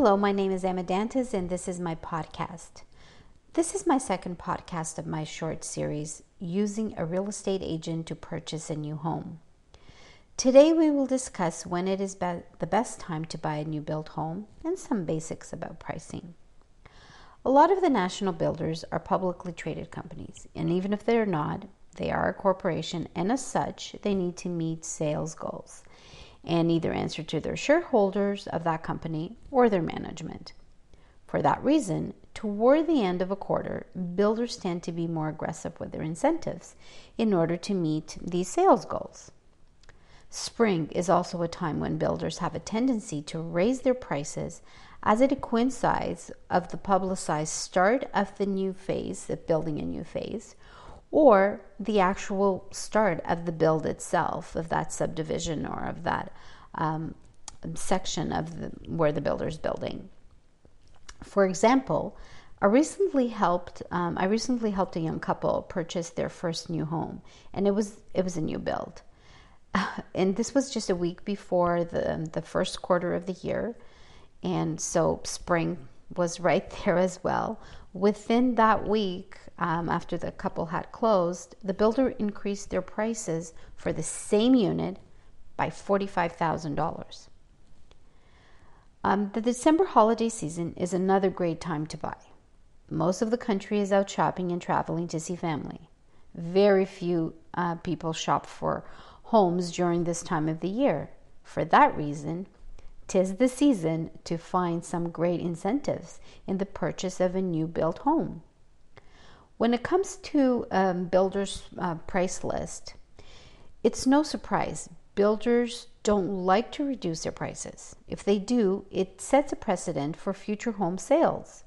Hello, my name is Emma Dantes, and this is my podcast. This is my second podcast of my short series, Using a Real Estate Agent to Purchase a New Home. Today, we will discuss when it is be- the best time to buy a new built home and some basics about pricing. A lot of the national builders are publicly traded companies, and even if they're not, they are a corporation, and as such, they need to meet sales goals and either answer to their shareholders of that company or their management. For that reason, toward the end of a quarter, builders tend to be more aggressive with their incentives in order to meet these sales goals. Spring is also a time when builders have a tendency to raise their prices as it coincides of the publicized start of the new phase of building a new phase or the actual start of the build itself of that subdivision or of that um, section of the, where the builder is building. For example, I recently helped um, I recently helped a young couple purchase their first new home, and it was it was a new build, and this was just a week before the the first quarter of the year, and so spring was right there as well. Within that week, um, after the couple had closed, the builder increased their prices for the same unit by $45,000. Um, the December holiday season is another great time to buy. Most of the country is out shopping and traveling to see family. Very few uh, people shop for homes during this time of the year. For that reason, tis the season to find some great incentives in the purchase of a new built home. When it comes to um, builders' uh, price list, it's no surprise builders don't like to reduce their prices. If they do, it sets a precedent for future home sales.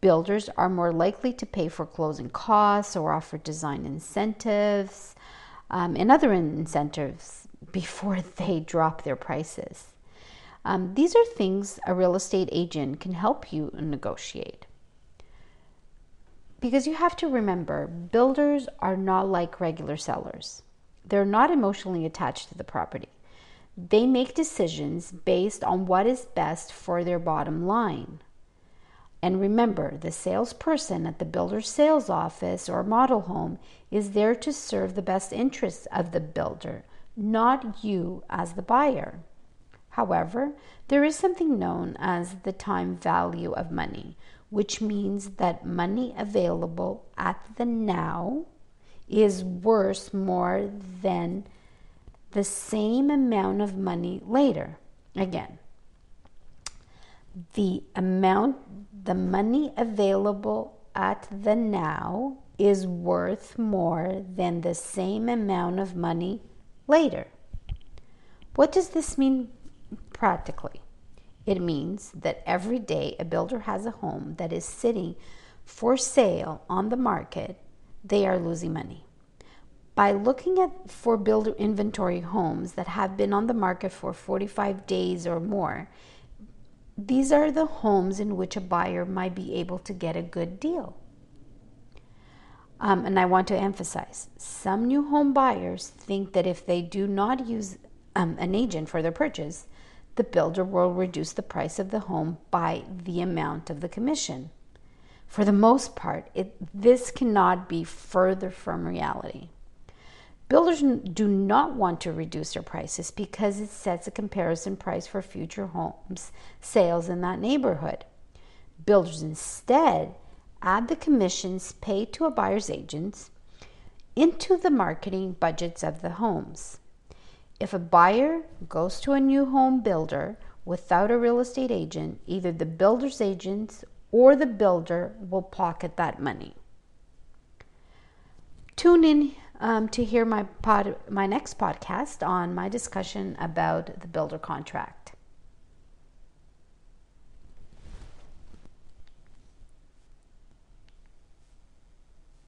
Builders are more likely to pay for closing costs or offer design incentives um, and other incentives before they drop their prices. Um, these are things a real estate agent can help you negotiate. Because you have to remember, builders are not like regular sellers. They're not emotionally attached to the property. They make decisions based on what is best for their bottom line. And remember, the salesperson at the builder's sales office or model home is there to serve the best interests of the builder, not you as the buyer. However, there is something known as the time value of money, which means that money available at the now is worth more than the same amount of money later. Again, the amount, the money available at the now is worth more than the same amount of money later. What does this mean practically? It means that every day a builder has a home that is sitting for sale on the market they are losing money. By looking at for builder inventory homes that have been on the market for 45 days or more, these are the homes in which a buyer might be able to get a good deal. Um, and I want to emphasize some new home buyers think that if they do not use um, an agent for their purchase, the builder will reduce the price of the home by the amount of the commission for the most part, it, this cannot be further from reality. Builders do not want to reduce their prices because it sets a comparison price for future homes sales in that neighborhood. Builders instead add the commissions paid to a buyer's agents into the marketing budgets of the homes. If a buyer goes to a new home builder without a real estate agent, either the builder's agents or the builder will pocket that money. Tune in um, to hear my pod, my next podcast on my discussion about the builder contract.